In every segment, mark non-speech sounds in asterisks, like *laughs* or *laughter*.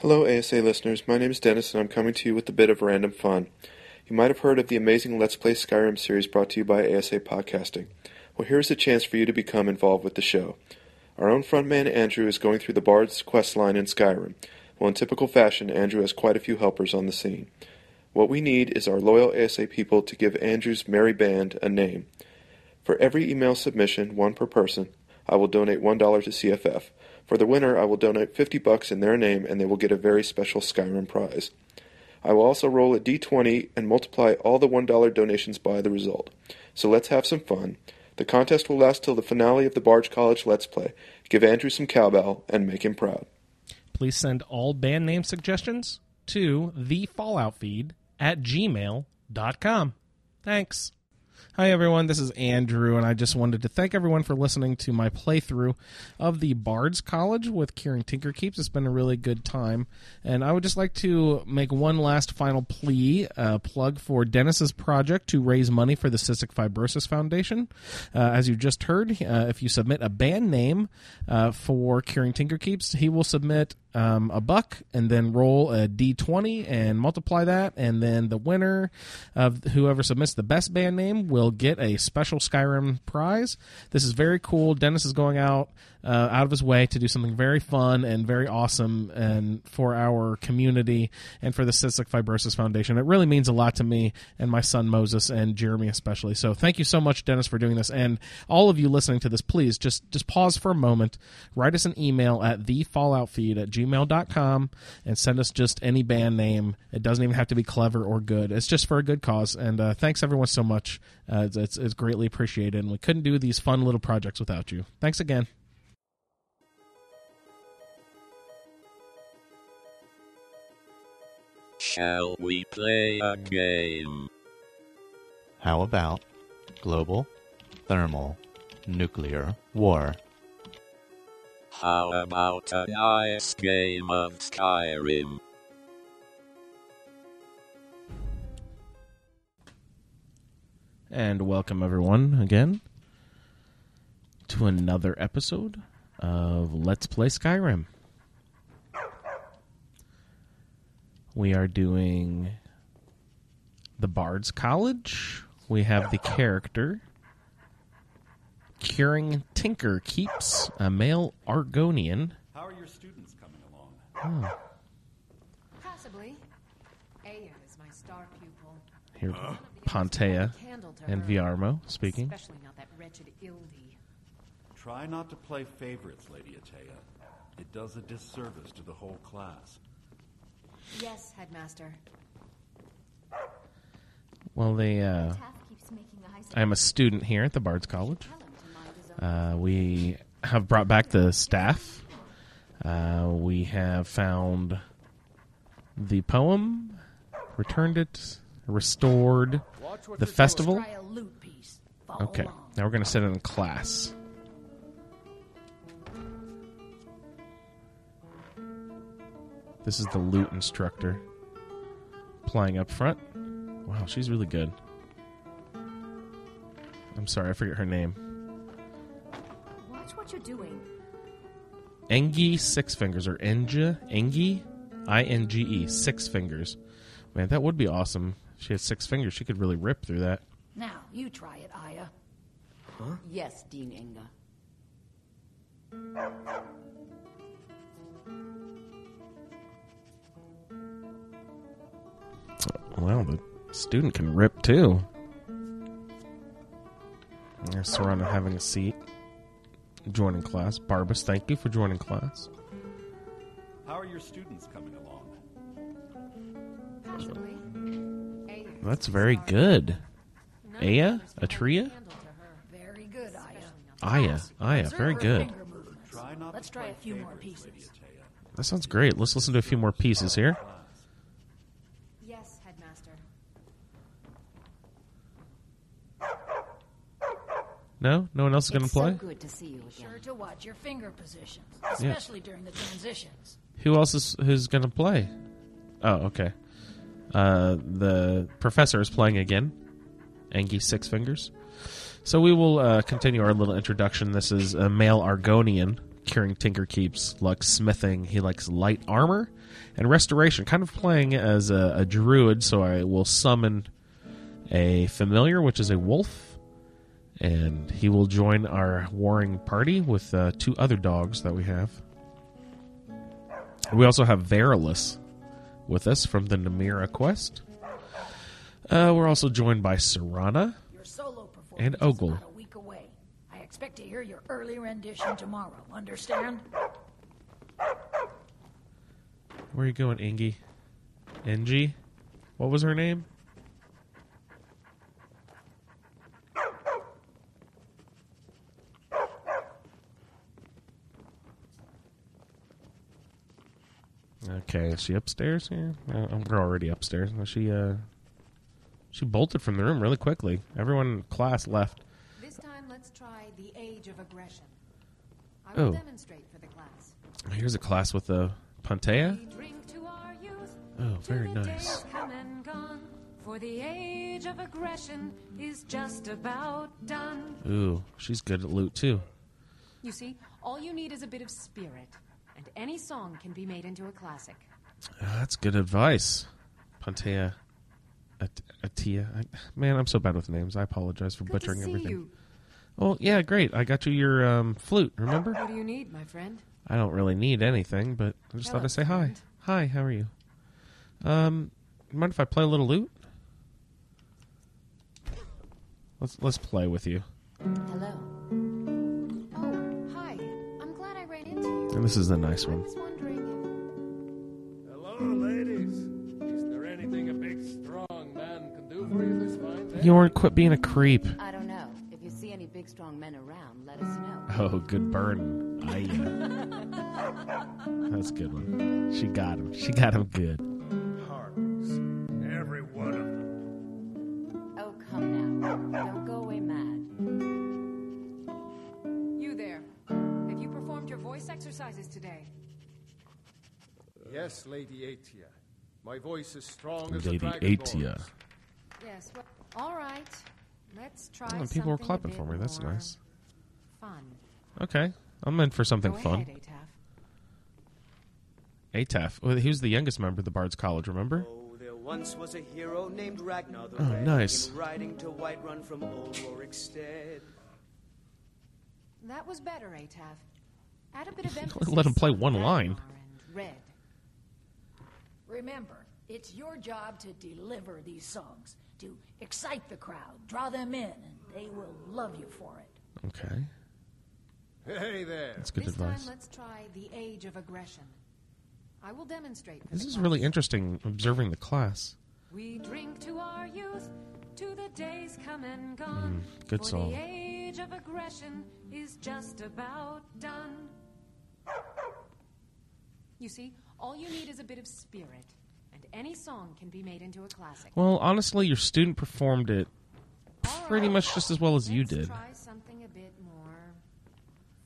Hello, ASA listeners. My name is Dennis, and I'm coming to you with a bit of random fun. You might have heard of the amazing Let's Play Skyrim series brought to you by ASA Podcasting. Well, here's a chance for you to become involved with the show. Our own frontman Andrew is going through the Bard's quest line in Skyrim. Well, in typical fashion, Andrew has quite a few helpers on the scene. What we need is our loyal ASA people to give Andrew's merry band a name. For every email submission, one per person, I will donate $1 to CFF. For the winner, I will donate 50 bucks in their name and they will get a very special Skyrim prize. I will also roll a d20 and multiply all the $1 donations by the result. So let's have some fun. The contest will last till the finale of the Bard's College Let's Play. Give Andrew some cowbell and make him proud. Please send all band name suggestions to the Fallout feed at gmail.com. Thanks. Hi, everyone. This is Andrew, and I just wanted to thank everyone for listening to my playthrough of the Bards College with Kieran Tinkerkeeps. It's been a really good time. And I would just like to make one last final plea uh, plug for Dennis's project to raise money for the Cystic Fibrosis Foundation. Uh, as you just heard, uh, if you submit a band name uh, for Kieran Tinkerkeeps, he will submit um, a buck and then roll a d20 and multiply that. And then the winner of whoever submits the best band name will get a special skyrim prize. This is very cool. Dennis is going out uh, out of his way to do something very fun and very awesome and for our community and for the cystic fibrosis foundation. It really means a lot to me and my son moses and jeremy especially. So thank you so much dennis for doing this. And all of you listening to this please just just pause for a moment. Write us an email at the fallout feed at gmail.com and send us just any band name. It doesn't even have to be clever or good. It's just for a good cause. And uh, thanks everyone so much. Uh, it's, it's, it's greatly appreciated. And we couldn't do these fun little projects without you. Thanks again. Shall we play a game? How about global, thermal, nuclear war? How about a nice game of Skyrim? and welcome everyone again to another episode of Let's Play Skyrim. We are doing the Bard's College. We have the character Curing Tinker Keeps, a male Argonian. How are your students coming along? Possibly. Aia is my star pupil. Here, Pantea and. Viarmo speaking. Especially not that wretched Illdi. Try not to play favorites, Lady Ateia. It does a disservice to the whole class. Yes, headmaster. Well, they. Uh, I am a student here at the Bard's College. Uh, we have brought back the staff. Uh, we have found the poem, returned it, restored the festival. Okay, now we're going to sit in class. This is the lute instructor playing up front. Wow, she's really good. I'm sorry, I forget her name. Watch what you're doing. Engi Six Fingers or Enja Engi I N G E Six Fingers. Man, that would be awesome. If she had six fingers, she could really rip through that. Now, you try it, Aia. Huh? Yes, Dean Inga. Well, the student can rip too. There's Serana having a seat, joining class. Barbas, thank you for joining class. How are your students coming along? Possibly. Aia That's very good. pupil. None of Aia? the others hold a Atria? candle to her. Very good, Aia. Aia, Aia, very good. finger movements. Try not Let's try a few more pieces. That sounds great. Let's listen to a few more pieces here. Yes, headmaster. No, no one else is going to play. so good to see you again. Sure to watch your finger positions, especially during the transitions. Who else is who's going to play? Oh, okay. Uh, the professor is playing again. Angie Six Fingers. So we will uh, continue our little introduction. This is a male Argonian curing tinker keeps, likes smithing. He likes light armor and restoration. Kind of playing as a, a druid, so I will summon a familiar, which is a wolf, and he will join our warring party with uh, two other dogs that we have. We also have Verulus with us from the Namira quest. Uh, we're also joined by Serana. Your solo performance And Ogle. a week away. I expect to hear your early rendition tomorrow. Understand? Where are you going, Ingy? Ingy? What was her name? Okay, is she upstairs here? Uh, we're already upstairs. She uh, she bolted from the room really quickly. Everyone in class left. This time, let's try the age of aggression. I will Oh. demonstrate for the class. Here's a class with a Pantea. Drink to our youth. Oh, very nice. days come and gone. For the age of aggression is just about done. Ooh, she's good at lute too. You see, all you need is a bit of spirit, any song can be made into a classic. Ah, that's good advice, Pantea. At- Ateia. I, man, I'm so bad with names. I apologize for Good butchering everything. you. Oh yeah, great. I got you your um, flute. Remember? What do you need, my friend? I don't really need anything, but I just thought I'd say hi. Hi, how are you? Um, mind if I play a little lute? Let's let's play with you. Hello. Strong man can do for you this fine day? Yorn, quit being a creep. I don't know. If you see any big, strong men around, let us know. Oh, good burn. Aye. That's a good one. She got him. She got him good. Yes, Lady Ateia. My voice is strong as Lady a dragonborn's. Ateia. Yes. Well, all right. Let's try Oh, and people were clapping for me. That's nice. Fun. Okay. I'm in for something Go fun. ahead, Ataf. Ataf. Well, oh, he was the youngest member of the Bard's College, remember? Oh, there once was a hero named Ragnar the Oh, Red. nice. Riding to Whiterun from old Rorikstead. That was better, Ataf. Add a bit of emphasis. *laughs* Let him play one line. Red. Remember, it's your job to deliver these songs, to excite the crowd, draw them in, and they will love you for it. Okay. Hey there. That's good this advice. time, let's try the age of aggression. I will demonstrate. For This the is class. really interesting observing the class. We drink to our youth, to the days come and gone. Mm, good For song. the age of aggression is just about done. You see, all you need is a bit of spirit, and any song can be made into a classic. Well, honestly, your student performed it pretty right, much just as well as you let's did. Try something a bit more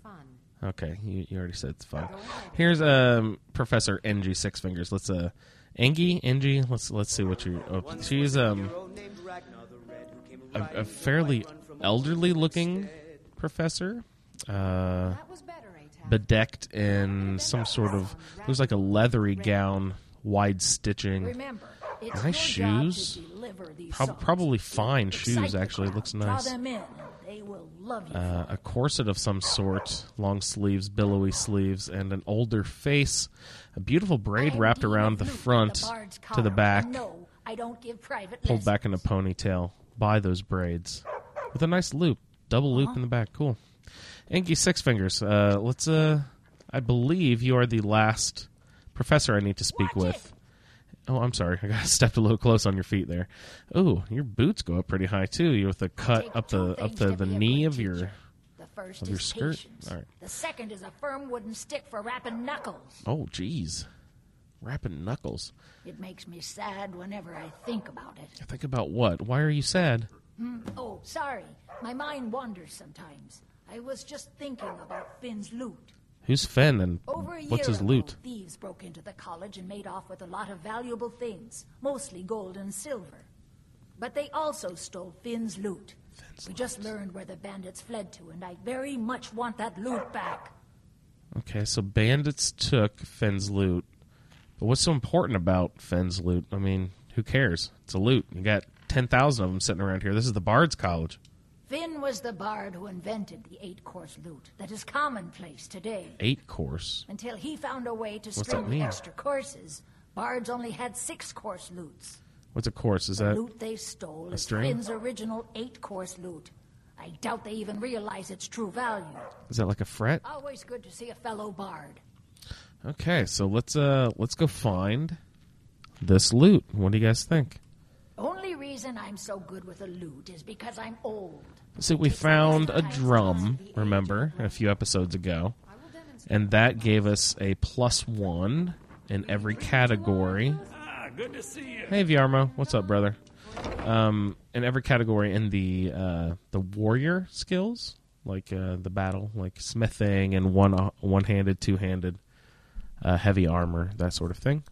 fun. Okay, you, you already said it's fun. Here's um Professor Ng Six Fingers. Let's uh Engie, Engie, let's let's see what you oh, she's a um hero named Ragnar the Red who came a, a fairly Whiterun from old elderly looking professor. Uh That was better, Ataf. Bedecked in some sort of looks like a leathery gown, wide stitching. Remember, Nice shoes. to deliver these Prob- songs, probably fine shoes, actually. crowd, Looks nice. them in, and they will love you Uh, a corset of some sort, long sleeves, billowy sleeves, and an older face. A beautiful braid wrapped around the front to the back, and No, I don't give private pulled back in a ponytail by those braids, with a nice loop, double loop in the back. Cool. Enki Six Fingers. Uh, let's. Uh, I believe you are the last professor I need to speak Watch with. Oh, I'm sorry. I got *laughs* stepped a little close on your feet there. Oh, your boots go up pretty high too. You with the cut up the up the, the knee of your. teacher. The first of your skirt? patience. All right. The second is a firm wooden stick for rapping knuckles. Oh, jeez. Rapping knuckles. It makes me sad whenever I think about it. Think about what? Why are you sad? Oh, sorry. My mind wanders sometimes. I was just thinking about Finn's lute. Who's Finn and Over a what's his ago, lute? thieves broke into the college and made off with a lot of valuable things, mostly gold and silver. But they also stole Finn's lute. we just learned where the bandits fled to, and I very much want that lute back. Okay, so bandits took Finn's lute. But what's so important about Finn's lute? I mean, who cares? It's a lute. You got 10,000 of them sitting around here. This is the Bard's College. Finn was the bard who invented the eight course lute that is commonplace today. Eight course. Until he found a way to string the extra courses, bards only had six course lutes. What's a course? Is the that lute they stole a is string? Finn's original eight course lute. I doubt they even realize its true value. is that like a fret? Always good to see a fellow bard. Okay, so let's uh let's go find this lute. What do you guys think? Only reason I'm so good with a lute is because I'm old. So we found a drum, remember, a few episodes ago, and that gave us a plus one in every category. Ah, good to see you. Hey, Viarmo, what's up, brother? Um, in every category in the uh, the warrior skills, like uh, the battle, like smithing and one one handed, two handed, uh, heavy armor, that sort of thing.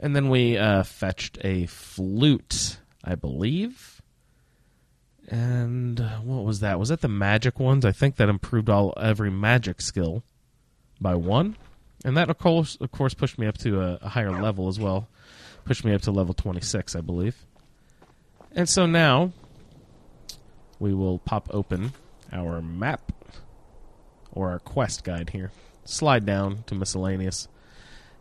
And then we uh, fetched a flute, I believe. And what was that? Was that the magic ones? I think that improved all every magic skill by one, and that of course, of course, pushed me up to a, a higher level as well. Pushed me up to level twenty six, I believe. And so now we will pop open our map or our quest guide here. Slide down to miscellaneous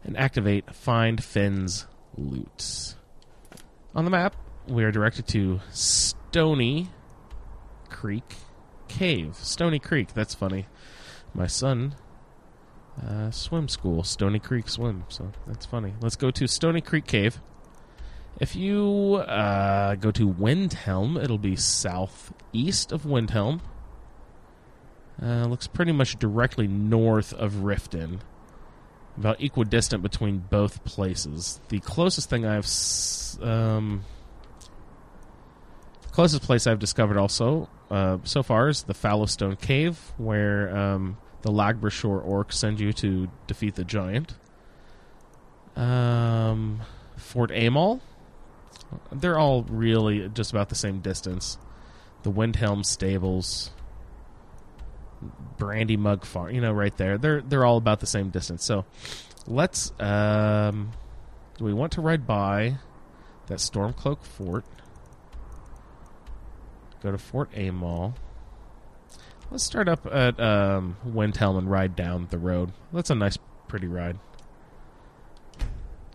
and activate Find Finn's Lute. On the map, we are directed to Stony Creek Cave. Stony Creek, that's funny. My son uh, swim school, Stony Creek Swim, so that's funny. Let's go to Stony Creek Cave. If you uh, go to Windhelm, it'll be southeast of Windhelm. Uh, looks pretty much directly north of Riften about equidistant between both places. The closest thing I've um, closest place I've discovered also uh, so far is the Fallowstone Cave, where um, the Largashbur orcs send you to defeat the giant. Um, Fort Amol. They're all really just about the same distance. The Windhelm Stables, Brandy Mug Farm, you know, right there. They're they're all about the same distance. So, let's. Um, do we want to ride by that Stormcloak Fort? Go to Fort Amol. Let's start up at um, Windhelm and ride down the road. That's a nice, pretty ride.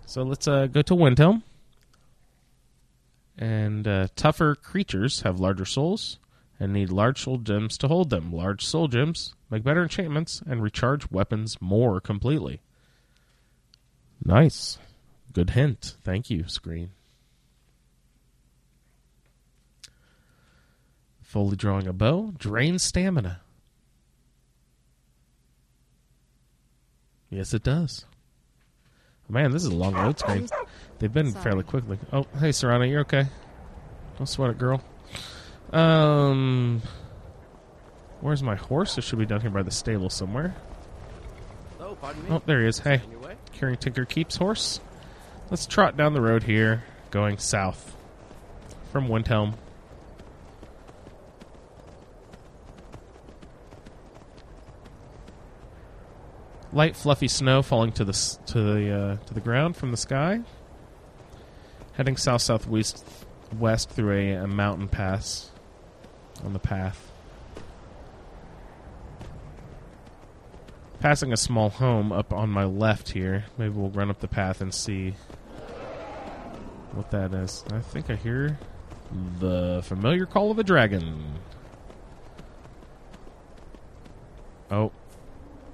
So let's uh, go to Windhelm. And uh, tougher creatures have larger souls and need large soul gems to hold them. Large soul gems make better enchantments and recharge weapons more completely. Nice. Good hint. Thank you, screen. Fully drawing a bow drains stamina. Yes, it does. Man, this is a long load screen. They've been fairly quickly. Oh, hey, Serana, you're okay. Don't sweat it, girl. Um, where's my horse? It should be down here by the stable somewhere. Oh, pardon me. Oh, there he is. Hey, carrying Tinker Keep's horse. Let's trot down the road here, going south from Windhelm. Light, fluffy snow falling to the to the uh, to the ground from the sky. Heading south southwest west through a, a mountain pass on the path. Passing a small home up on my left here. Maybe we'll run up the path and see what that is. I think I hear the familiar call of a dragon. Oh.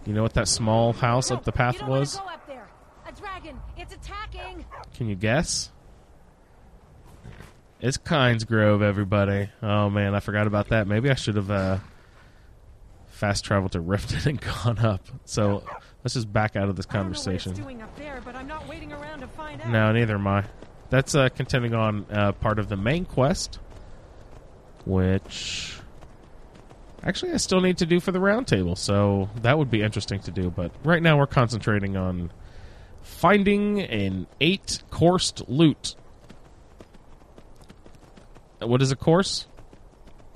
You know what that small house up the path was? Go up there. A dragon. It's attacking. Can you guess? It's Kynes Grove, everybody. Oh man, I forgot about that. Maybe I should have uh, fast traveled to Riften and *laughs* gone up. So let's just back out of this I don't know what conversation. it's doing up there, but I'm not waiting around to find out. No, neither am I. That's uh, continuing on uh, part of the main quest, which actually I still need to do for the roundtable. So that would be interesting to do. But right now we're concentrating on finding an eight coursed lute. What is a course?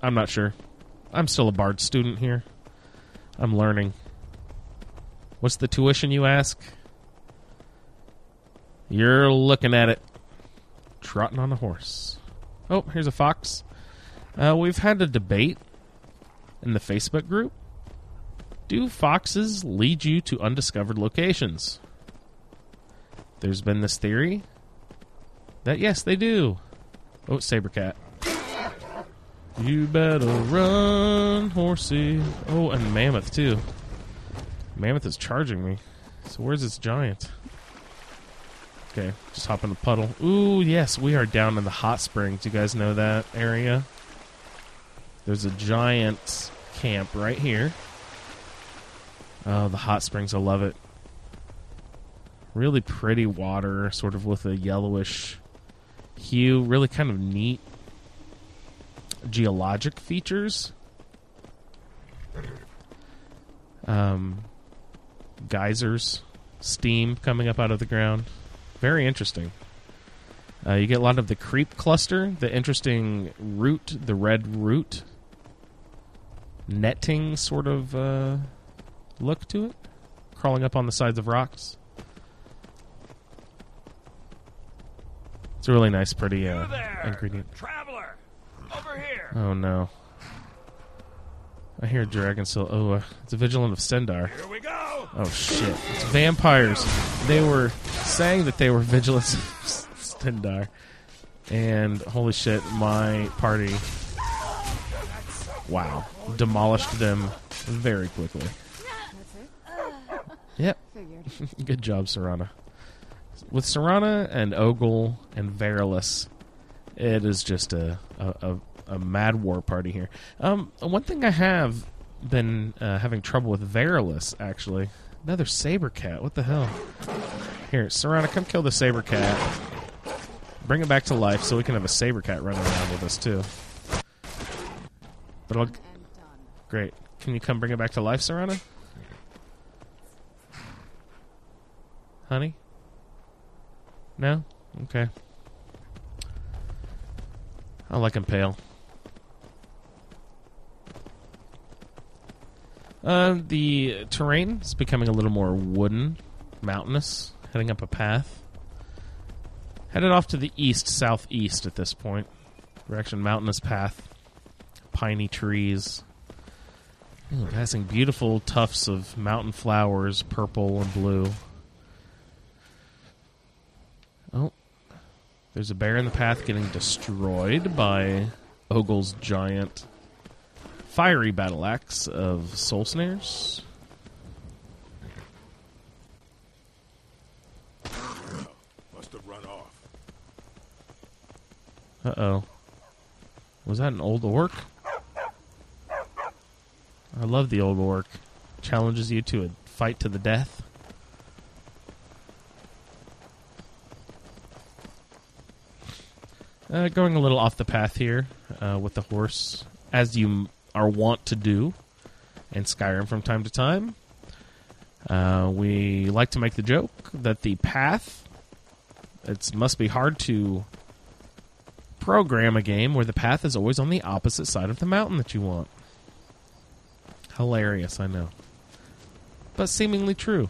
I'm not sure. I'm still a bard student here. I'm learning. What's the tuition, you ask? You're looking at it. Trotting on a horse. Oh, here's a fox. Uh, we've had a debate in the Facebook group. Do foxes lead you to undiscovered locations? There's been this theory that yes, they do. Oh, saber cat. You better run, horsey. Oh, and mammoth too. Mammoth is charging me. So where's this giant? Okay, just hop in the puddle. Ooh, yes, we are down in the hot springs. You guys know that area? There's a giant camp right here. Oh, the hot springs. I love it. Really pretty water, sort of with a yellowish hue. Really kind of neat geologic features. Um, geysers, steam coming up out of the ground. Very interesting. Uh, you get a lot of the creep cluster, the interesting root, the red root, netting sort of uh, look to it, crawling up on the sides of rocks. It's a really nice, pretty uh, ingredient. Traveler, over here. Oh no. I hear dragon still. Oh, uh, it's a vigilant of Stendarr. Here we go. Oh shit! It's vampires. They were saying that they were vigilants of Stendarr, and holy shit, my party. Wow, demolished them very quickly. Yep. *laughs* Good job, Serana. With Serana and Ogle and Verulus, it is just a, a, a, mad war party here. Um, one thing I have been uh, having trouble with Verulus, actually. Another saber cat. What the hell? Here, Serana, come kill the saber cat. Bring it back to life so we can have a saber cat running around with us too. But I'll. Great. Can you come bring it back to life, Serana? Honey? No? Okay. I like him pale. Uh, the terrain is becoming a little more wooden, mountainous, heading up a path. Headed off to the east southeast at this point. Direction mountainous path, piney trees. Ooh, passing beautiful tufts of mountain flowers, purple and blue. Oh, there's a bear in the path getting destroyed by Ogle's giant fiery battle axe of soul snares. Must have run off. Uh oh. Was that an old orc? I love the old orc. Challenges you to a fight to the death. Uh, going a little off the path here uh, with the horse, as you are wont to do in Skyrim from time to time. Uh, we like to make the joke that the path it must be hard to program a game where the path is always on the opposite side of the mountain that you want. Hilarious, I know. But seemingly true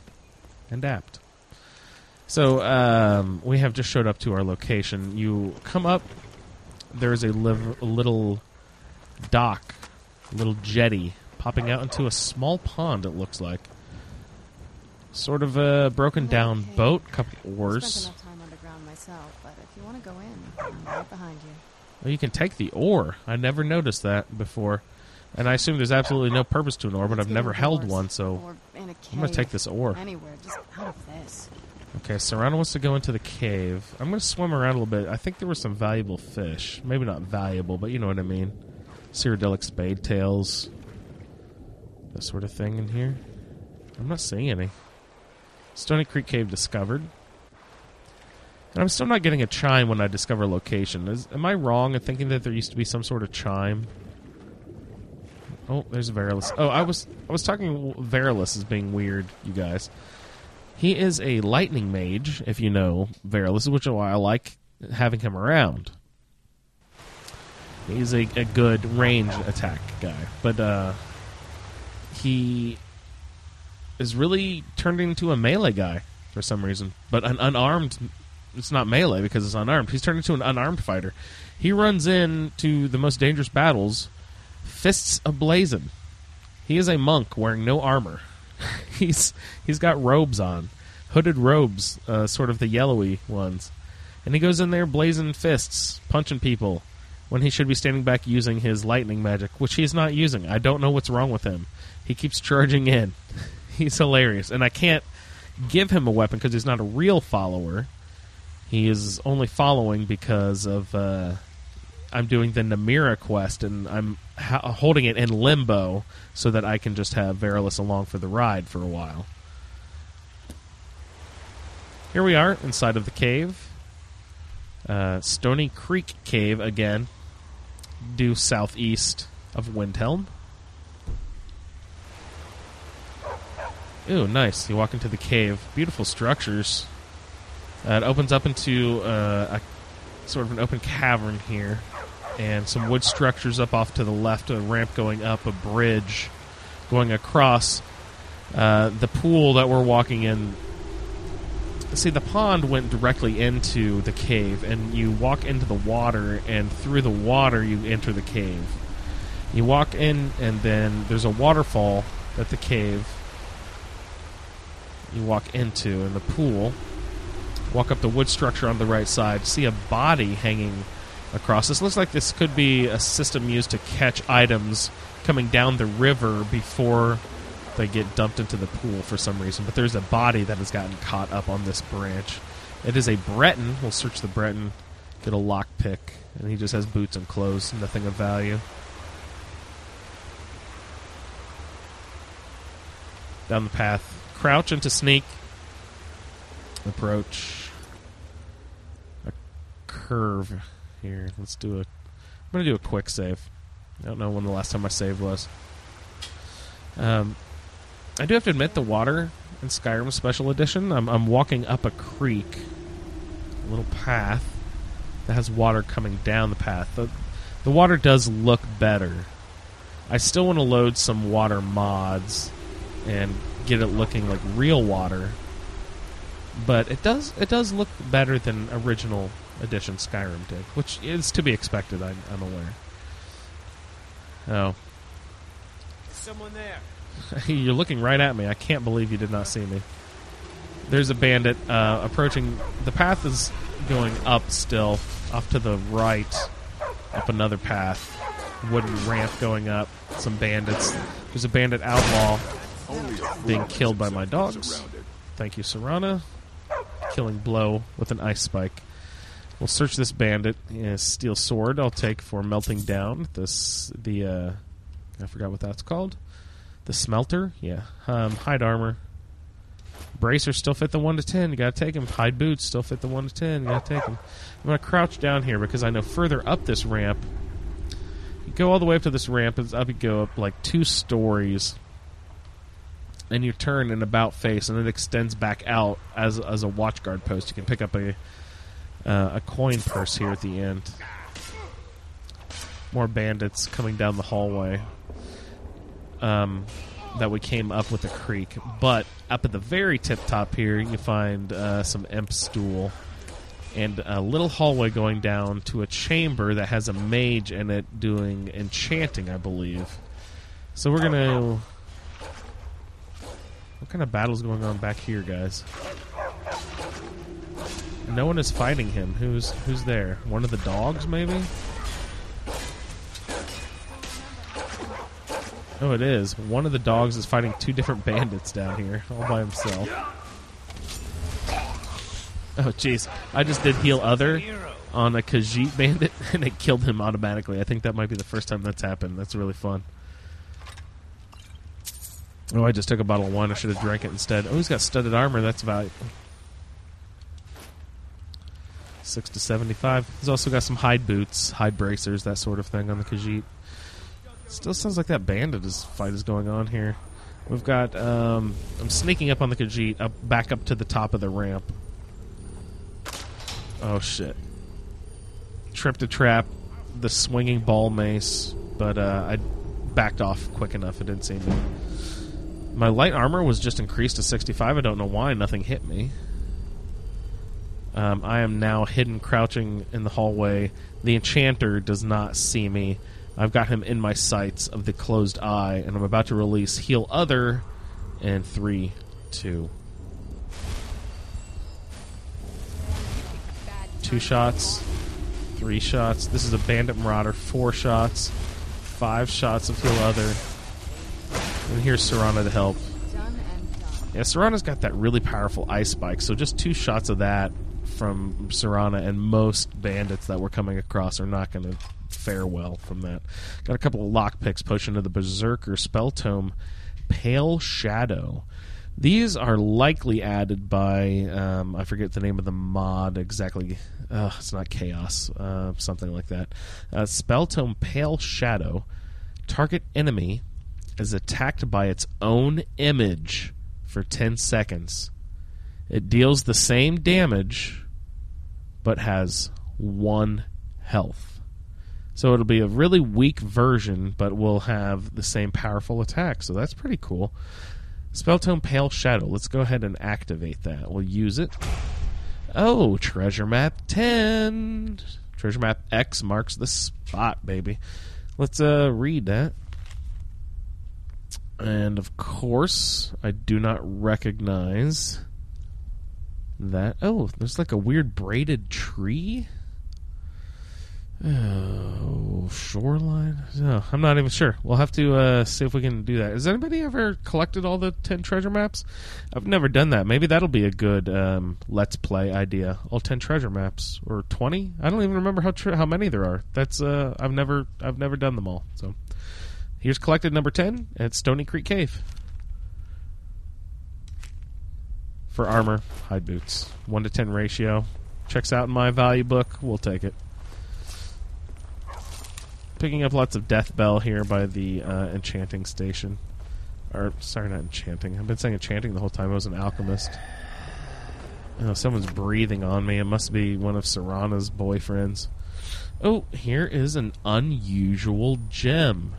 and apt. So, um, we have just showed up to our location. You come up, there's a, liv- a little dock, a little jetty, popping out into a small pond, it looks like. Sort of a broken oh, down boat, couple oars. enough time underground myself, but if you want to go in, I'm right behind you. Oh, you can take the oar. I never noticed that before. And I assume there's absolutely no purpose to an oar, but I've never held one, so Or in a I'm going to take this oar. Anywhere, just out of this. Okay, Serana wants to go into the cave. I'm going to swim around a little bit. I think there were some valuable fish. Maybe not valuable, but you know what I mean. Cyrodiilic spade tails. That sort of thing in here. I'm not seeing any. Stony Creek Cave discovered. And I'm still not getting a chime when I discover location. Is, am I wrong in thinking that there used to be some sort of chime? Oh, there's Verulus. Oh, I was I was talking Verulus as being weird, you guys. He is a lightning mage, if you know Verulus, which is why I like having him around. He's a, a good range attack guy, but uh, he is really turned into a melee guy for some reason, but an unarmed. It's not melee because it's unarmed. He's turned into an unarmed fighter. He runs into the most dangerous battles, fists ablazing. He is a monk wearing no armor. *laughs* he's he's got robes on, hooded robes, uh, sort of the yellowy ones, and he goes in there blazing fists, punching people, when he should be standing back using his lightning magic, which he's not using. I don't know what's wrong with him. He keeps charging in. *laughs* he's hilarious, and I can't give him a weapon because he's not a real follower. He is only following because of uh, I'm doing the Namira quest, and I'm ha- holding it in limbo so that I can just have Verulus along for the ride for a while. Here we are inside of the cave. Uh, Stony Creek Cave again, due southeast of Windhelm. Ooh, nice. You walk into the cave. Beautiful structures. Uh, it opens up into uh, a sort of an open cavern here, and some wood structures up off to the left. A ramp going up, a bridge going across. Uh, the pool that we're walking in. See, the pond went directly into the cave, and you walk into the water, and through the water you enter the cave. You walk in, and then there's a waterfall at the cave. You walk into in the pool walk up the wood structure on the right side, see a body hanging across. This looks like this could be a system used to catch items coming down the river before they get dumped into the pool for some reason. But there's a body that has gotten caught up on this branch. It is a Breton. We'll search the Breton, get a lockpick, and he just has boots and clothes, nothing of value. Down the path, crouch into sneak, approach a curve here. Let's do a. I'm gonna do a quick save. I don't know when the last time I saved was. Um, I do have to admit the water in Skyrim Special Edition. I'm, I'm walking up a creek, a little path that has water coming down the path. The, the water does look better. I still want to load some water mods and get it looking like real water but it does it does look better than original edition Skyrim did, which is to be expected. I'm, I'm aware. Oh, Someone there. *laughs* you're looking right at me. I can't believe you did not see me. There's a bandit uh, approaching. The path is going up still, off to the right, up another path. Wooden ramp going up. Some bandits. There's a bandit outlaw being killed by my dogs. Thank you, Serana killing blow with an ice spike. We'll search this bandit. Yeah, steel sword. I'll take for melting down this. The uh, I forgot what that's called. The smelter. Yeah. Um, hide armor. Bracer still fit the one to ten. You gotta take him. Hide boots still fit the one to ten. You gotta take him. I'm gonna crouch down here because I know further up this ramp. You go all the way up to this ramp. It's up. You go up like two stories and you turn an about face, and it extends back out as as a watchguard post. You can pick up a uh, a coin purse here at the end. More bandits coming down the hallway. Um, that we came up with a creek, but up at the very tip top here, you find uh, some imp stool and a little hallway going down to a chamber that has a mage in it doing enchanting, I believe. So we're gonna what kind of battle's going on back here, guys? No one is fighting him. Who's who's there? One of the dogs, maybe? Oh, it is. One of the dogs is fighting two different bandits down here, all by himself. Oh, jeez. I just did heal other on a Khajiit bandit, *laughs* and it killed him automatically. I think that might be the first time that's happened. That's really fun. Oh, I just took a bottle of wine. I should have drank it instead. Oh, he's got studded armor. That's valuable. Six to seventy-five. He's also got some hide boots, hide bracers, that sort of thing on the Khajiit. Still sounds like that bandit is, fight is going on here. We've got. Um, I'm sneaking up on the Khajiit, up back up to the top of the ramp. Oh shit! Tripped a trap, the swinging ball mace, but uh, I backed off quick enough. It didn't seem My light armor was just increased to 65. I don't know why. Nothing hit me. Um, I am now hidden, crouching in the hallway. The enchanter does not see me. I've got him in my sights of the closed eye, and I'm about to release heal other. And three, two, two shots, three shots. This is a bandit marauder. Four shots, five shots of heal other. And here's Serana to help. Yeah, Serana's got that really powerful ice spike, so just two shots of that from Serana and most bandits that we're coming across are not going to fare well from that. Got a couple of lockpicks, potion of the Berserker, Spell Tome, Pale Shadow. These are likely added by um, I forget the name of the mod exactly. Uh, it's not chaos, uh, something like that. Uh, Spell Tome Pale Shadow. Target enemy is attacked by its own image for 10 seconds. It deals the same damage, but has one health. So it'll be a really weak version, but will have the same powerful attack. So that's pretty cool. Spelltome Pale Shadow. Let's go ahead and activate that. We'll use it. Oh, Treasure Map 10. Treasure Map X marks the spot, baby. Let's uh, read that. And of course, I do not recognize that. Oh, there's like a weird braided tree. Oh, shoreline. No, I'm not even sure. We'll have to uh, see if we can do that. Has anybody ever collected all the ten treasure maps? I've never done that. Maybe that'll be a good um, let's play idea. All ten treasure maps or twenty? I don't even remember how tre- how many there are. That's uh, I've never I've never done them all. So here's collected number ten at Stony Creek Cave. For armor, hide boots, one to ten ratio. Checks out in my value book. We'll take it picking up lots of death bell here by the uh, enchanting station. Or sorry, not enchanting. I've been saying enchanting the whole time. I was an alchemist. Oh, someone's breathing on me. It must be one of Serana's boyfriends. Oh, here is an unusual gem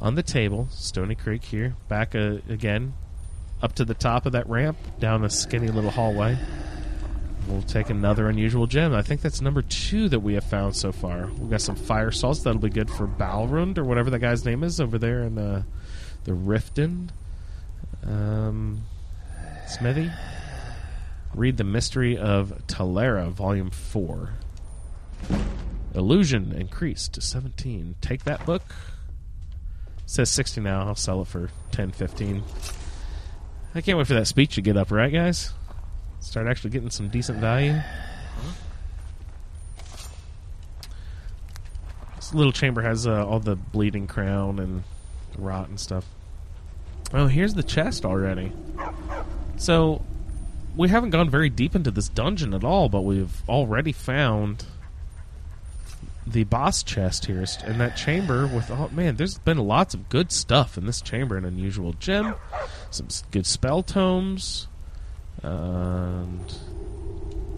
on the table. Stony Creek here. Back uh, again, up to the top of that ramp, down a skinny little hallway. We'll take another unusual gem. I think that's number two that we have found so far. We've got some fire salts that'll be good for Balrund or whatever that guy's name is over there in the the Riften. Um, Smithy. Read the Mystery of Talara, Volume Four. Illusion increased to seventeen. Take that book. It says sixty now. I'll sell it for 10 15 I can't wait for that speech to get up, right, guys? Start actually getting some decent value. This little chamber has uh, all the bleeding crown and rot and stuff. Oh, here's the chest already. So, we haven't gone very deep into this dungeon at all, but we've already found the boss chest here in that chamber with oh man there's been lots of good stuff in this chamber an unusual gem some good spell tomes and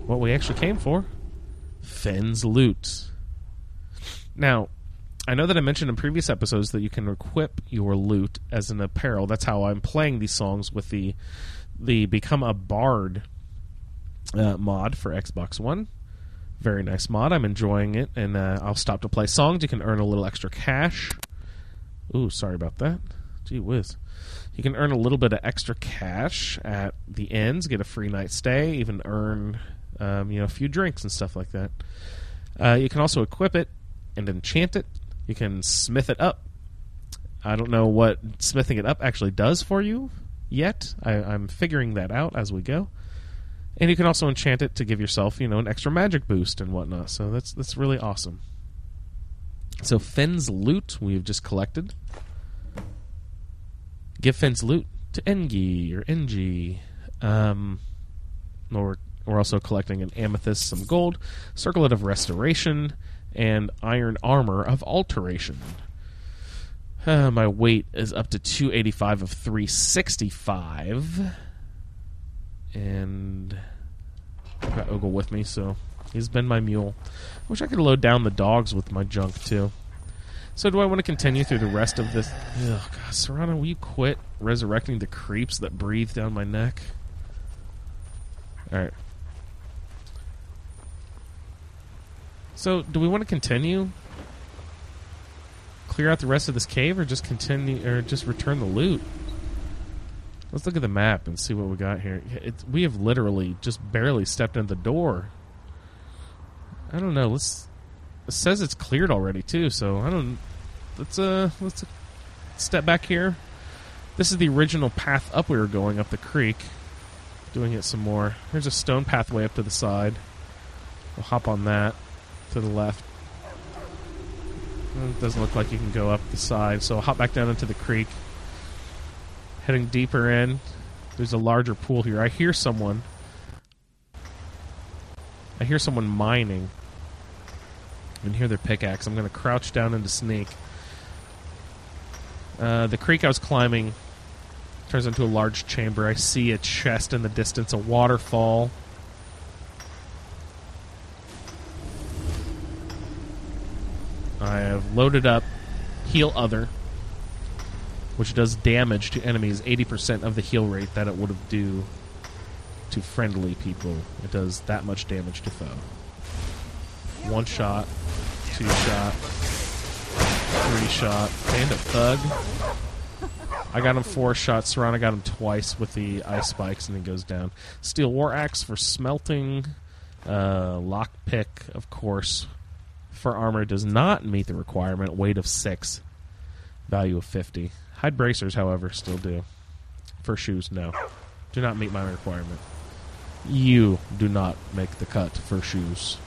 what we actually came for Finn's lute. Now, I know that I mentioned in previous episodes that you can equip your lute as an apparel. That's how I'm playing these songs with the the Become a Bard uh, mod for Xbox One. Very nice mod. I'm enjoying it, and uh, I'll stop to play songs. You can earn a little extra cash. Ooh, sorry about that. Gee whiz. You can earn a little bit of extra cash at the ends, get a free night stay, even earn um, you know a few drinks and stuff like that. Uh, you can also equip it and enchant it. You can smith it up. I don't know what smithing it up actually does for you yet. I, I'm figuring that out as we go. And you can also enchant it to give yourself, you know, an extra magic boost and whatnot. So that's that's really awesome. So Finn's lute we've just collected. Give Finn's lute to Engi or Engi. Um, we're, we're also collecting an amethyst, some gold, circlet of restoration, and iron armor of alteration. Uh, my weight is up to 285 of 365. And I've got Ogle with me, so he's been my mule. Wish I could load down the dogs with my junk, too. So do I want to continue through the rest of this? Oh God, Serana, will you quit resurrecting the creeps that breathe down my neck? All right. So, do we want to continue? Clear out the rest of this cave, or just continue, or just return the lute? Let's look at the map and see what we got here. It's, we have literally just barely stepped in the door. I don't know. Let's. It says it's cleared already too, so I don't. Let's uh, let's step back here. This is the original path up we were going up the creek. Doing it some more. There's a stone pathway up to the side. We'll hop on that to the left. It doesn't look like you can go up the side, so I'll hop back down into the creek. Heading deeper in. There's a larger pool here. I hear someone. I hear someone mining. I can hear their pickaxe. I'm going to crouch down into sneak. Uh, the creek I was climbing turns into a large chamber. I see a chest in the distance, a waterfall. I have loaded up Heal Other, which does damage to enemies, 80% of the heal rate that it would have do to friendly people. It does that much damage to foe. One shot, two shot, three shot. Bandit Thug. I got him four shots. Serana got him twice with the ice spikes, and he goes down. Steel War Axe for smelting. Uh, Lockpick, of course, for armor does not meet the requirement. Weight of six, value of fifty. Hide bracers, however, still do. For shoes, no, do not meet my requirement. You do not make the cut for shoes.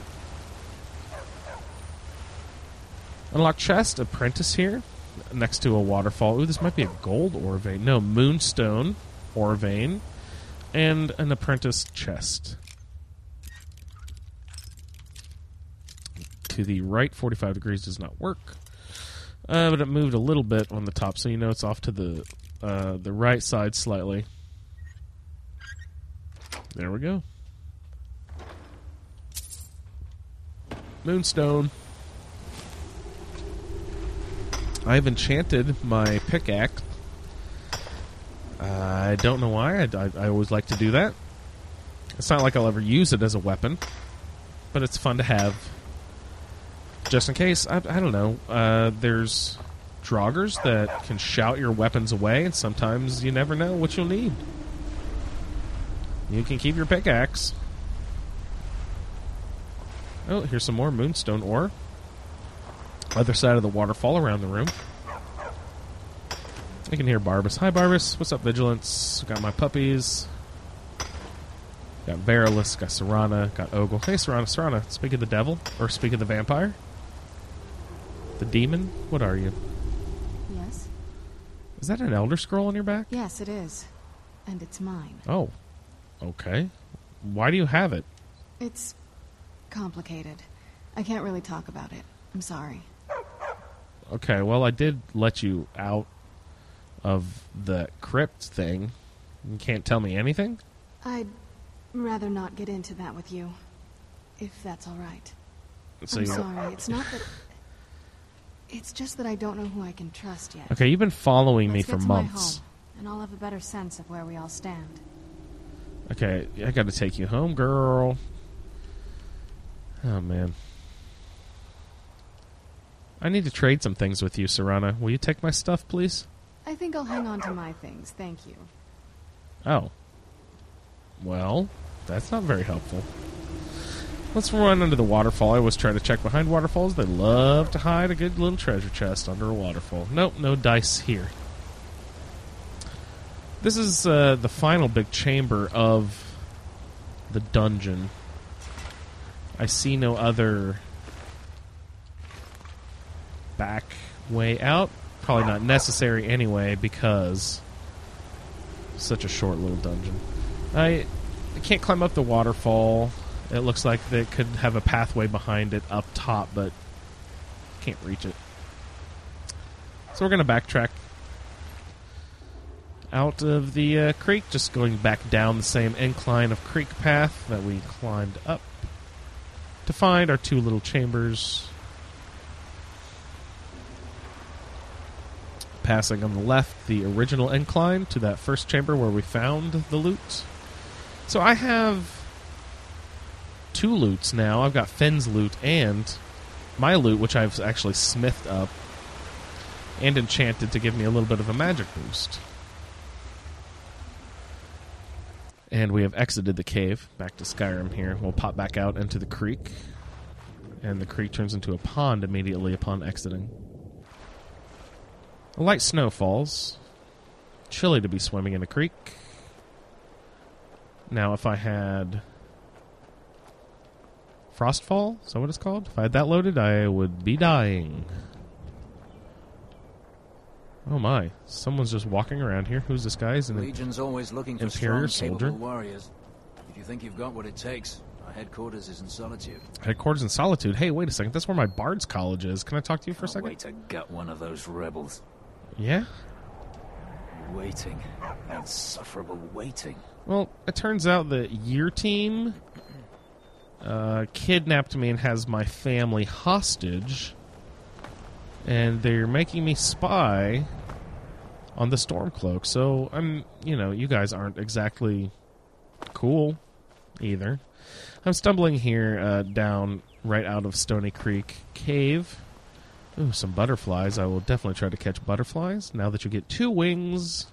Unlock chest, apprentice here, next to a waterfall. Ooh, this might be a gold ore vein. No, moonstone ore vein, and an apprentice chest. To the right, 45 degrees does not work. Uh, but it moved a little bit on the top, so you know it's off to the uh, the right side slightly. There we go. Moonstone. I've enchanted my pickaxe. I don't know why. I, I, I always like to do that. It's not like I'll ever use it as a weapon, but it's fun to have. Just in case, I, I don't know. Uh, there's draugrs that can shout your weapons away, and sometimes you never know what you'll need. You can keep your pickaxe. Oh, here's some more moonstone ore. Other side of the waterfall around the room. I can hear Barbas. Hi, Barbas. What's up, Vigilance? Got my puppies. Got Verulus. Got Serana. Got Ogle. Hey, Serana. Serana. Speak of the devil. Or speak of the vampire. The demon. What are you? Yes? Is that an Elder Scroll on your back? Yes, it is. And it's mine. Oh. Okay. Why do you have it? It's complicated. I can't really talk about it. I'm sorry. Okay, well, I did let you out of the crypt thing. You can't tell me anything? I'd rather not get into that with you. If that's all right. So I'm sorry. It's not that. *laughs* It's just that I don't know who I can trust yet. Okay, you've been following me Let's for get to months. Home, and I'll have a better sense of where we all stand. Okay, I got to take you home, girl. Oh man. I need to trade some things with you, Serana. Will you take my stuff, please? I think I'll hang on to my things. Thank you. Oh. Well, that's not very helpful. Let's run under the waterfall. I always try to check behind waterfalls. They love to hide a good little treasure chest under a waterfall. Nope, no dice here. This is uh, the final big chamber of the dungeon. I see no other back way out. Probably not necessary anyway because such a short little dungeon. I, I can't climb up the waterfall. It looks like they could have a pathway behind it up top, but can't reach it. So we're going to backtrack out of the uh, creek, just going back down the same incline of creek path that we climbed up to find our two little chambers. Passing on the left the original incline to that first chamber where we found the lute. So I have two lutes now. I've got Finn's lute and my lute, which I've actually smithed up and enchanted to give me a little bit of a magic boost. And we have exited the cave back to Skyrim here. We'll pop back out into the creek. And the creek turns into a pond immediately upon exiting. A light snow falls. Chilly to be swimming in a creek. Now, if I had Frostfall, is that what it's called? If I had that loaded, I would be dying. Oh my! Someone's just walking around here. Who's this guy? Is an Legion's always looking for Imperial strong, soldier. warriors. If you think you've got what it takes, our headquarters is in Solitude. Headquarters in Solitude. Hey, wait a second. That's where my Bard's College is. Can I talk to you for a Can't second? Wait to gut one of those rebels. Yeah. Waiting, insufferable waiting. Well, it turns out that your team uh, kidnapped me and has my family hostage, and they're making me spy on the Stormcloak. So I'm, you know, you guys aren't exactly cool either. I'm stumbling here uh, down right out of Stony Creek Cave. Ooh, some butterflies. I will definitely try to catch butterflies. Now that you get two wings,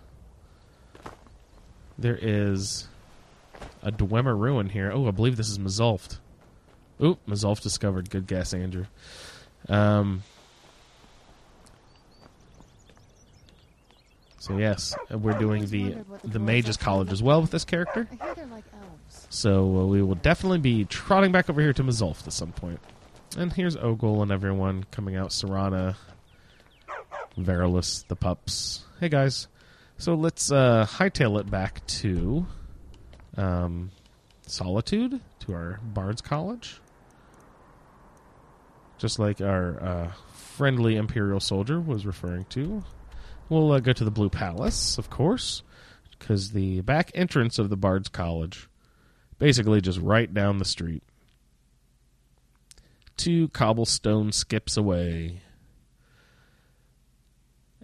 there is a Dwemer ruin here. Oh, I believe this is Mzulft. Ooh, Mzulft discovered. Good guess, Andrew. Um, so yes, we're doing the the Mages College as well with this character. I hear they're like elves. So uh, we will definitely be trotting back over here to Mzulft at some point. And here's Ogul and everyone coming out. Serana, Verulus, the pups. Hey guys. So let's uh, hightail it back to um, Solitude, to our Bard's College. Just like our uh, friendly Imperial soldier was referring to. We'll uh, go to the Blue Palace, of course, because the back entrance of the Bard's College basically just right down the street. Two cobblestone skips away.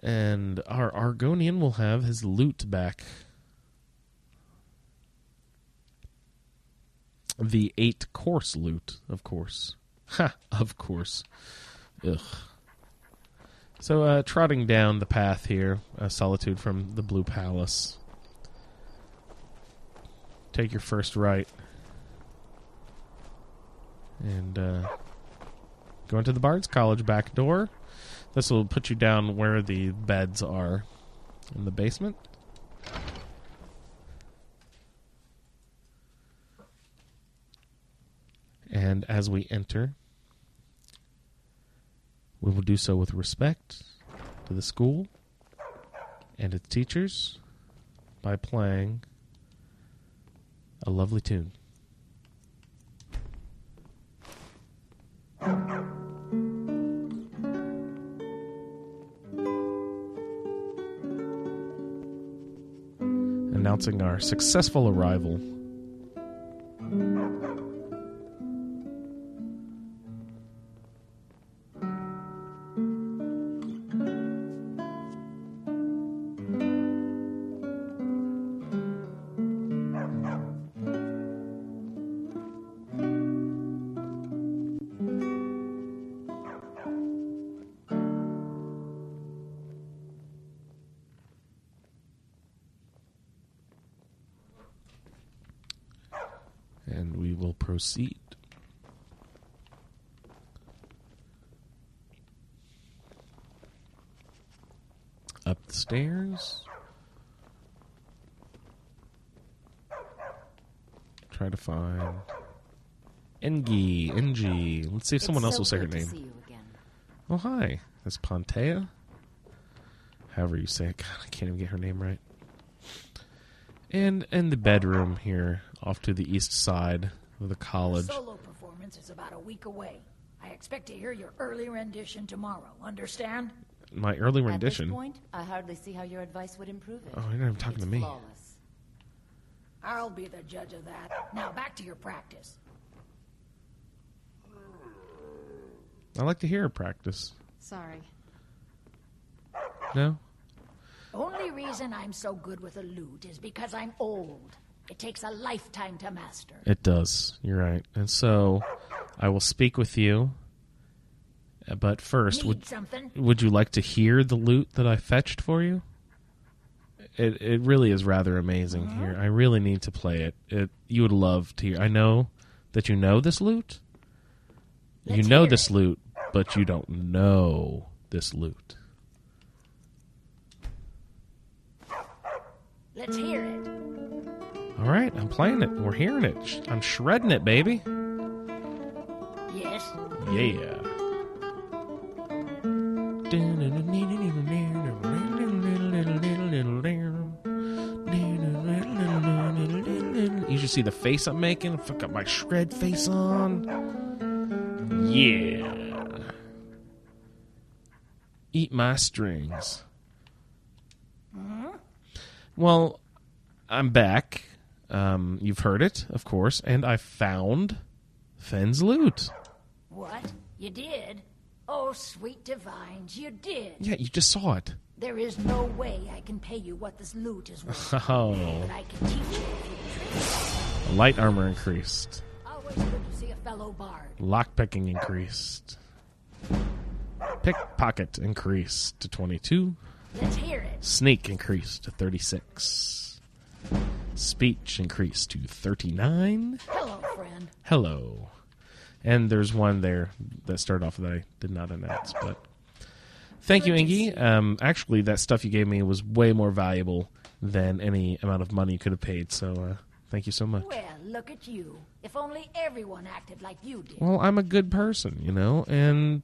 And our Argonian will have his loot back. The eight course loot, of course. Ha, of course. Ugh. So, uh, trotting down the path here, uh, Solitude from the Blue Palace. Take your first right. And, uh, go into the Bard's College back door. This will put you down where the beds are in the basement. And as we enter, we will do so with respect to the school and its teachers by playing a lovely tune. Announcing our successful arrival. Proceed. Up the stairs. Try to find Inge. Inge. Let's see if someone else will say her name. Oh, hi. That's Pantea. However you say it. God, I can't even get her name right. And in the bedroom here, off to the east side of the college. The solo performance is about a week away. I expect to hear your early rendition tomorrow. Understand? My early rendition. At this point, I hardly see how your advice would improve it. Oh, you're not even talking It's to me. flawless. I'll be the judge of that. Now back to your practice. I like to hear her practice. Sorry. No? Only reason I'm so good with a lute is because I'm old. It takes a lifetime to master. It does. You're right. And so I will speak with you. But first, Need would something? would you like to hear the lute that I fetched for you? It it really is rather amazing uh-huh. here. I really need to play it. It you would love to hear. I know that you know this lute. you Let's know hear this lute, but you don't know this lute. Let's hear it. All right, I'm playing it. We're hearing it. I'm shredding it, baby. Yes. Yeah. You should see the face I'm making. I've got my shred face on. Yeah. Eat my strings. Well, I'm back. Um, you've heard it, of course, and I found Finn's lute. What? You did? Oh, sweet divines, you did. Yeah, you just saw it. There is no way I can pay you what this lute is worth. *laughs* Oh, But I can teach you a few tricks. light armor increased. Always good to see a fellow bard. Lockpicking increased. Pickpocket increased to 22. Let's hear it. Sneak increased to 36. Speech increased to 39. Hello, friend. Hello. And there's one there that started off that I did not announce, but thank you, Inge. Um, actually, that stuff you gave me was way more valuable than any amount of money you could have paid. So, uh, thank you so much. Well, look at you. If only everyone acted like you did. Well, I'm a good person, you know, and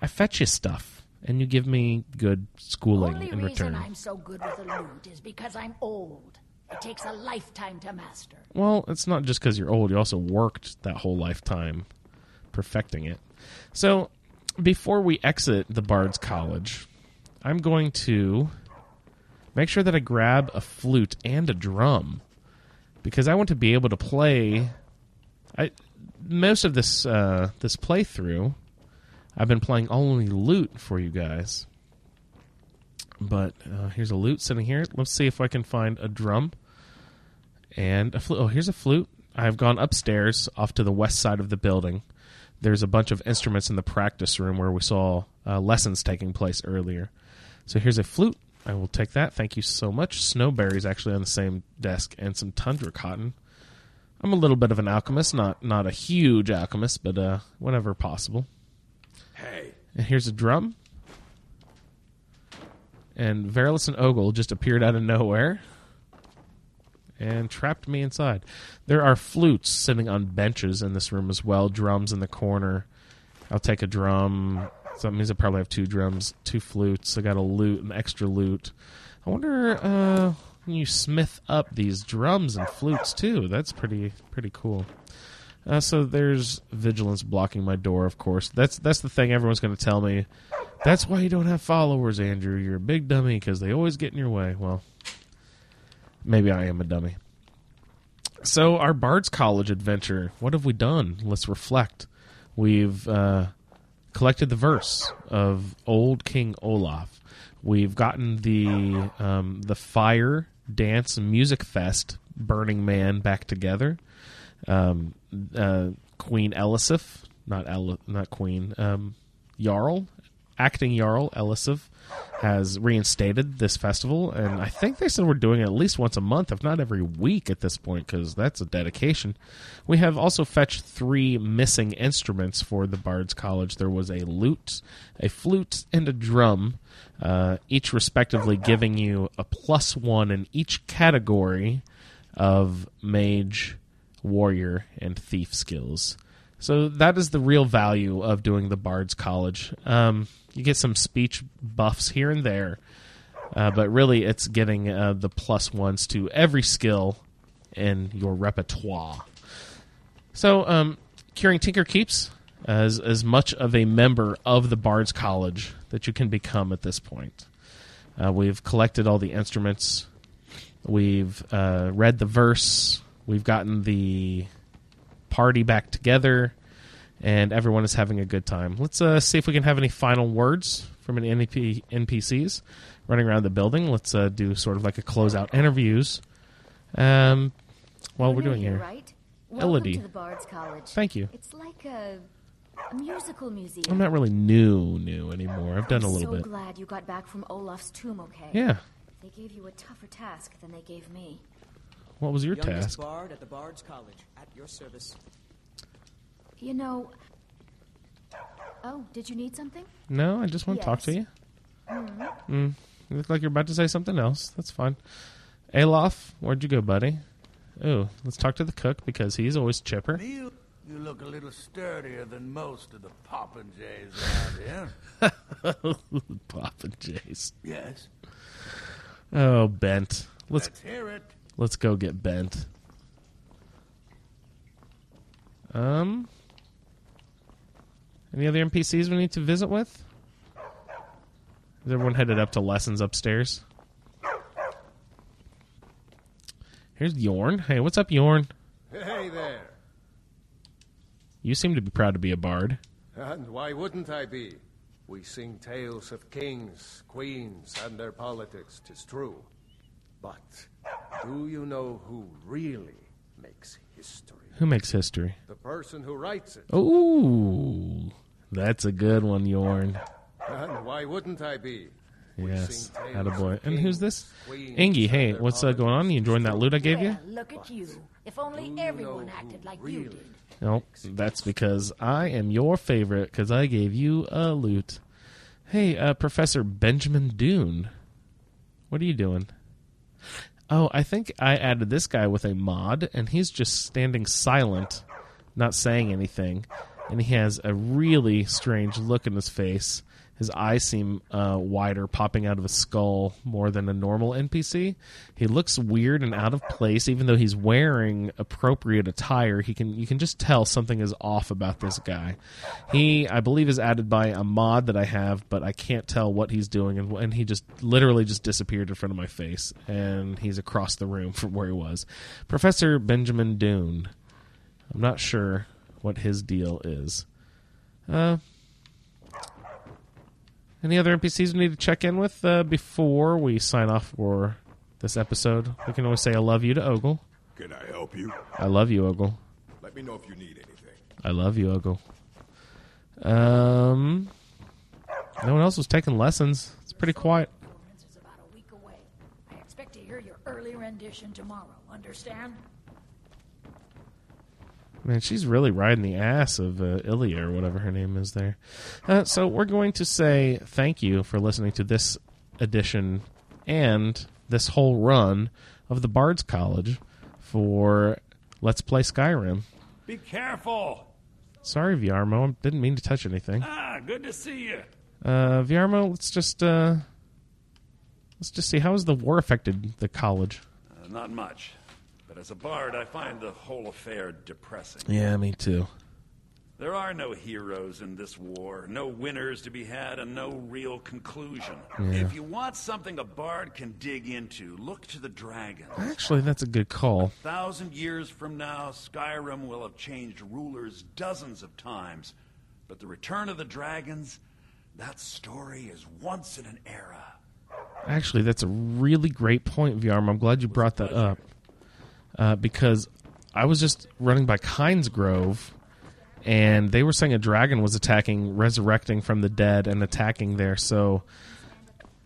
I fetch you stuff, and you give me good schooling Only in reason return. I'm so good with a lute is because I'm old. It takes a lifetime to master. Well, it's not just because you're old. You also worked that whole lifetime perfecting it. So, before we exit the Bard's College, I'm going to make sure that I grab a flute and a drum because I want to be able to play. I most of this uh, this playthrough, I've been playing only lute for you guys. But uh, here's a lute sitting here. Let's see if I can find a drum and a flute. Oh, here's a flute. I've gone upstairs off to the west side of the building. There's a bunch of instruments in the practice room where we saw uh, lessons taking place earlier. So here's a flute. I will take that. Thank you so much. Snowberries actually on the same desk, and some tundra cotton. I'm a little bit of an alchemist, not not a huge alchemist, but uh, whenever possible. Hey. And here's a drum. And Verulus and Ogle just appeared out of nowhere and trapped me inside. There are flutes sitting on benches in this room as well, drums in the corner. I'll take a drum. So that means I probably have two drums, two flutes. I got a lute, an extra lute. I wonder uh, you smith up these drums and flutes too. That's pretty pretty cool. Uh, so there's vigilance blocking my door. Of course, that's that's the thing everyone's going to tell me. That's why you don't have followers, Andrew. You're a big dummy because they always get in your way. Well, maybe I am a dummy. So our Bard's College adventure. What have we done? Let's reflect. We've uh, collected the verse of Old King Olaf. We've gotten the um, the fire dance music fest Burning Man back together. Um, uh, Queen Elisif, not El- not Queen, um, Jarl, acting Jarl Elisif, has reinstated this festival, and I think they said we're doing it at least once a month, if not every week at this point, because that's a dedication. We have also fetched three missing instruments for the Bard's College. There was a lute, a flute, and a drum, uh, each respectively giving you a plus one in each category of mage, warrior, and thief skills. So that is the real value of doing the Bard's College. Um, you get some speech buffs here and there, uh, but really it's getting uh, the plus ones to every skill in your repertoire. So, um, Curing-Tinker-Keeps as as much of a member of the Bard's College that you can become at this point. Uh, we've collected all the instruments. We've uh, read the verse. We've gotten the party back together, and everyone is having a good time. Let's uh, see if we can have any final words from any NP, NPCs running around the building. Let's uh, do sort of like a closeout interviews. Um, while we're doing here, right? Elodie. to the Bard's College. Thank you. It's like a, a musical museum. I'm not really new, new anymore. I've done a I'm little so bit. glad you got back from Olaf's tomb okay. Yeah. They gave you a tougher task than they gave me. What was your Youngest task? bard at the Bard's College. At your service. You know. Oh, did you need something? No, I just want to talk to you. Yes. Mhm. Mm, you look like you're about to say something else. That's fine. Alof, where'd you go, buddy? Ooh, let's talk to the cook because he's always chipper. You, you look a little sturdier than most of the popinjays around here. *laughs* Papa Jace. Yes. Oh, Bent. Let's Let's hear it. Let's go get Bent. Um. Any other NPCs we need to visit with? Is everyone headed up to lessons upstairs? Here's Jorn. Hey, what's up, Jorn? Hey there. You seem to be proud to be a bard. And why wouldn't I be? We sing tales of kings, queens, and their politics, tis true. But do you know who really makes history? Who makes history? The person who writes it. Ooh, that's a good one, Jorn. And why wouldn't I be? Yes, sing tales attaboy. of And who's this? queens, Inge, hey, what's uh, going on? You enjoying that lute I gave you? Yeah, look at you. If only everyone acted like you did. Nope, that's because I am your favorite because I gave you a lute. Hey, uh, Professor Benjamin Dune. What are you doing? Oh, I think I added this guy with a mod, and he's just standing silent, not saying anything. And he has a really strange look in his face. His eyes seem uh, wider, popping out of his skull more than a normal NPC. He looks weird and out of place, even though he's wearing appropriate attire. He can you can just tell something is off about this guy. He, I believe, is added by a mod that I have, but I can't tell what he's doing, and, and he just literally just disappeared in front of my face, and he's across the room from where he was. Professor Benjamin Dune. I'm not sure what his deal is. Uh, any other NPCs we need to check in with uh, before we sign off for this episode? We can always say I love you to Ogle. Can I help you? I love you, Ogle. Let me know if you need anything. I love you, Ogle. Um, no one else was taking lessons. It's pretty quiet. is about a week away. I expect to hear your early rendition tomorrow. Understand? Man, she's really riding the ass of uh, Ilya or whatever her name is there. Uh, so we're going to say thank you for listening to this edition and this whole run of the Bard's College for Let's Play Skyrim. Be careful. Sorry, Viarmo, I didn't mean to touch anything. Ah, good to see you. Uh, Viarmo, let's just uh, let's just see how has the war affected the college. Uh, not much. But as a bard, I find the whole affair depressing. Yeah, me too. There are no heroes in this war, no winners to be had, and no real conclusion. Yeah. If you want something a bard can dig into, look to the dragons. Actually, that's a good call. thousand years from now, Skyrim will have changed rulers dozens of times. But the return of the dragons, that story is once in an era. Actually, that's a really great point, Viarmo. I'm glad you brought that up. Uh, because I was just running by Kynesgrove, and they were saying a dragon was attacking, resurrecting from the dead, and attacking there. So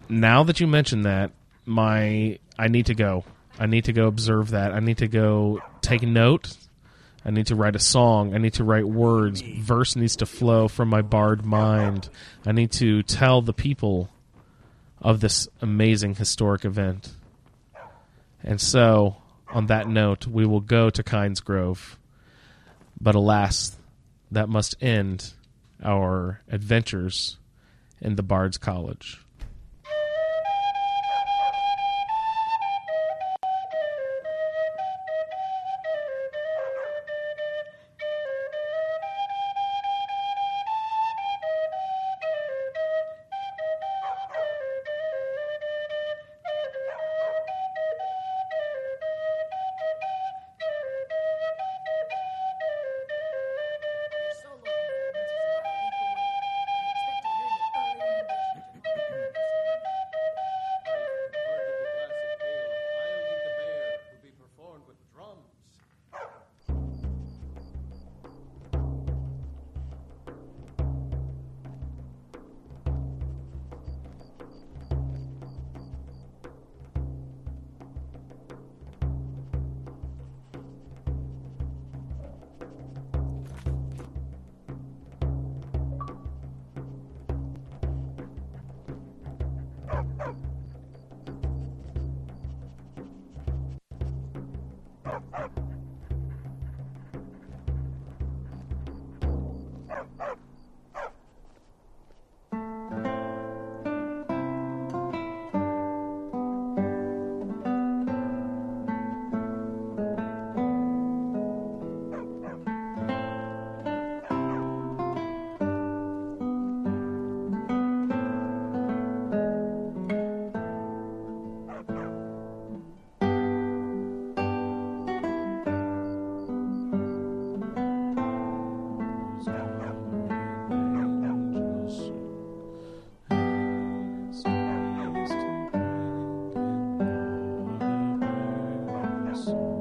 now that you mention that, my I need to go. I need to go observe that. I need to go take note. I need to write a song. I need to write words. Verse needs to flow from my bard mind. I need to tell the people of this amazing historic event. And so, on that note, we will go to Kynesgrove. But alas, that must end our adventures in the Bard's College. Sorry.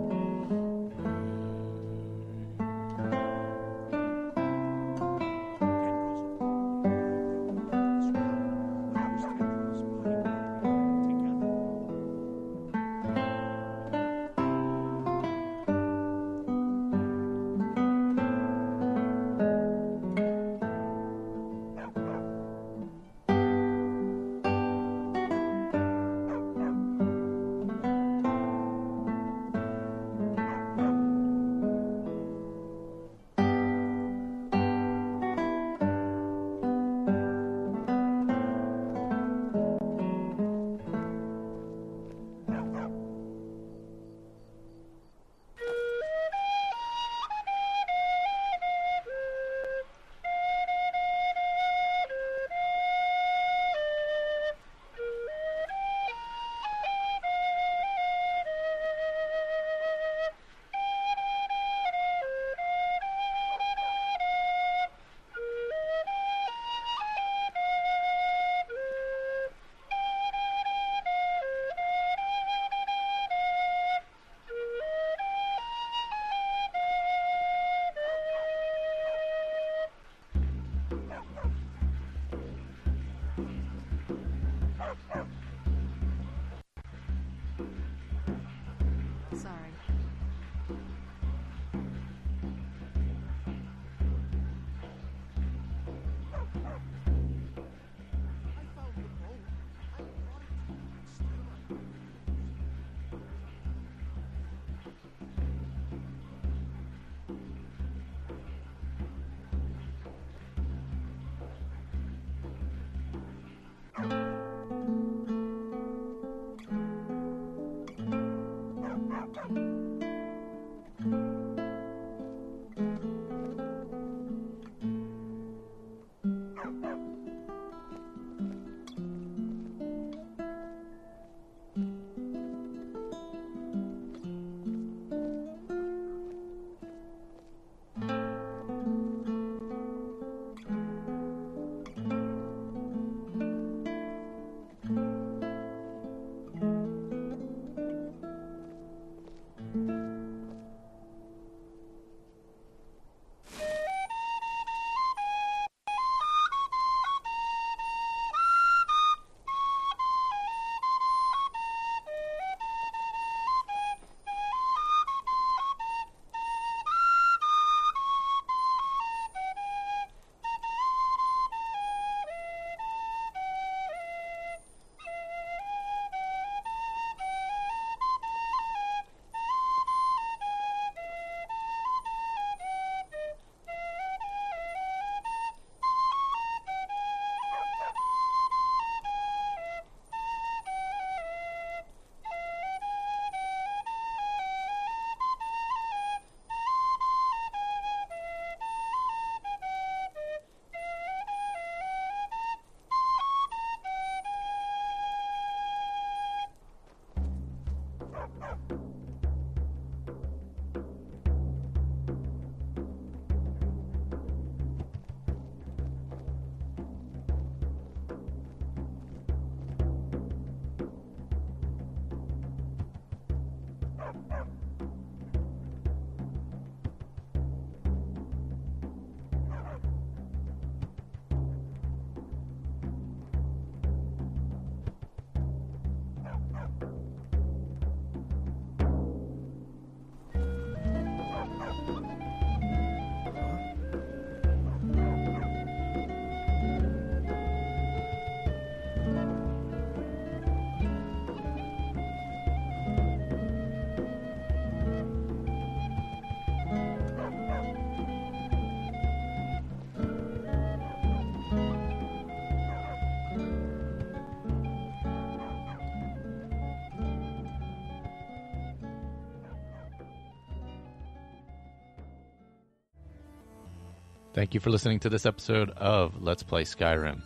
Thank you for listening to this episode of Let's Play Skyrim.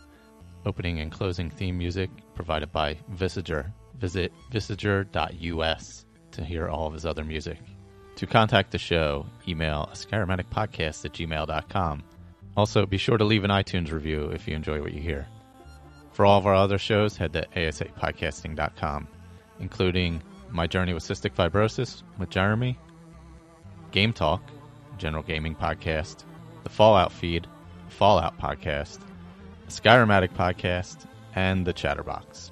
Opening and closing theme music provided by Visager. Visit visager.us to hear all of his other music. To contact the show, email askyrimaddictpodcast at gmail.com. Also, be sure to leave an iTunes review if you enjoy what you hear. For all of our other shows, head to asapodcasting.com, including My Journey with Cystic Fibrosis with Jeremy, Game Talk, General Gaming Podcast, the Fallout feed, Fallout podcast, the Skyrim Addict podcast, and the Chatterbox.